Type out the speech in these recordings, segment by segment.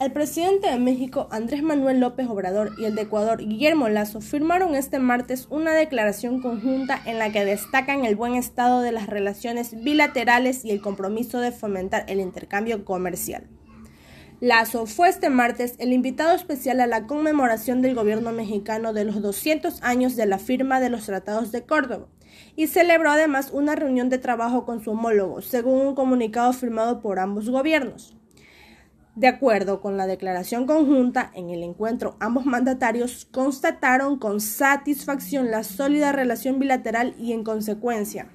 El presidente de México, Andrés Manuel López Obrador, y el de Ecuador, Guillermo Lazo, firmaron este martes una declaración conjunta en la que destacan el buen estado de las relaciones bilaterales y el compromiso de fomentar el intercambio comercial. Lazo fue este martes el invitado especial a la conmemoración del gobierno mexicano de los 200 años de la firma de los tratados de Córdoba y celebró además una reunión de trabajo con su homólogo, según un comunicado firmado por ambos gobiernos. De acuerdo con la declaración conjunta, en el encuentro ambos mandatarios constataron con satisfacción la sólida relación bilateral y en consecuencia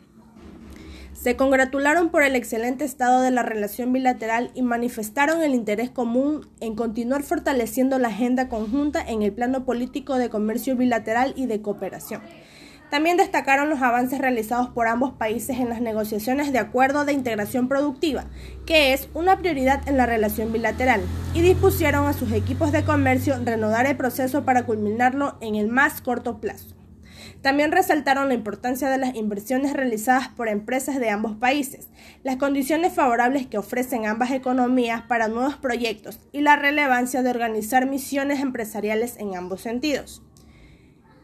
se congratularon por el excelente estado de la relación bilateral y manifestaron el interés común en continuar fortaleciendo la agenda conjunta en el plano político de comercio bilateral y de cooperación. También destacaron los avances realizados por ambos países en las negociaciones de acuerdo de integración productiva, que es una prioridad en la relación bilateral, y dispusieron a sus equipos de comercio reanudar el proceso para culminarlo en el más corto plazo. También resaltaron la importancia de las inversiones realizadas por empresas de ambos países, las condiciones favorables que ofrecen ambas economías para nuevos proyectos y la relevancia de organizar misiones empresariales en ambos sentidos.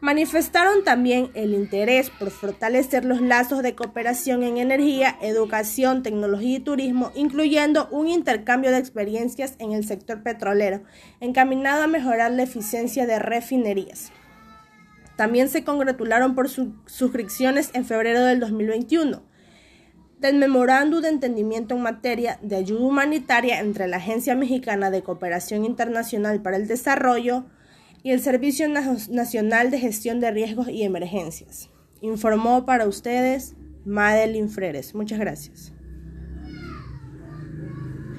Manifestaron también el interés por fortalecer los lazos de cooperación en energía, educación, tecnología y turismo, incluyendo un intercambio de experiencias en el sector petrolero, encaminado a mejorar la eficiencia de refinerías. También se congratularon por sus suscripciones en febrero del 2021 del Memorándum de Entendimiento en materia de ayuda humanitaria entre la Agencia Mexicana de Cooperación Internacional para el Desarrollo, y el Servicio Nacional de Gestión de Riesgos y Emergencias. Informó para ustedes Madeline Freres. Muchas gracias.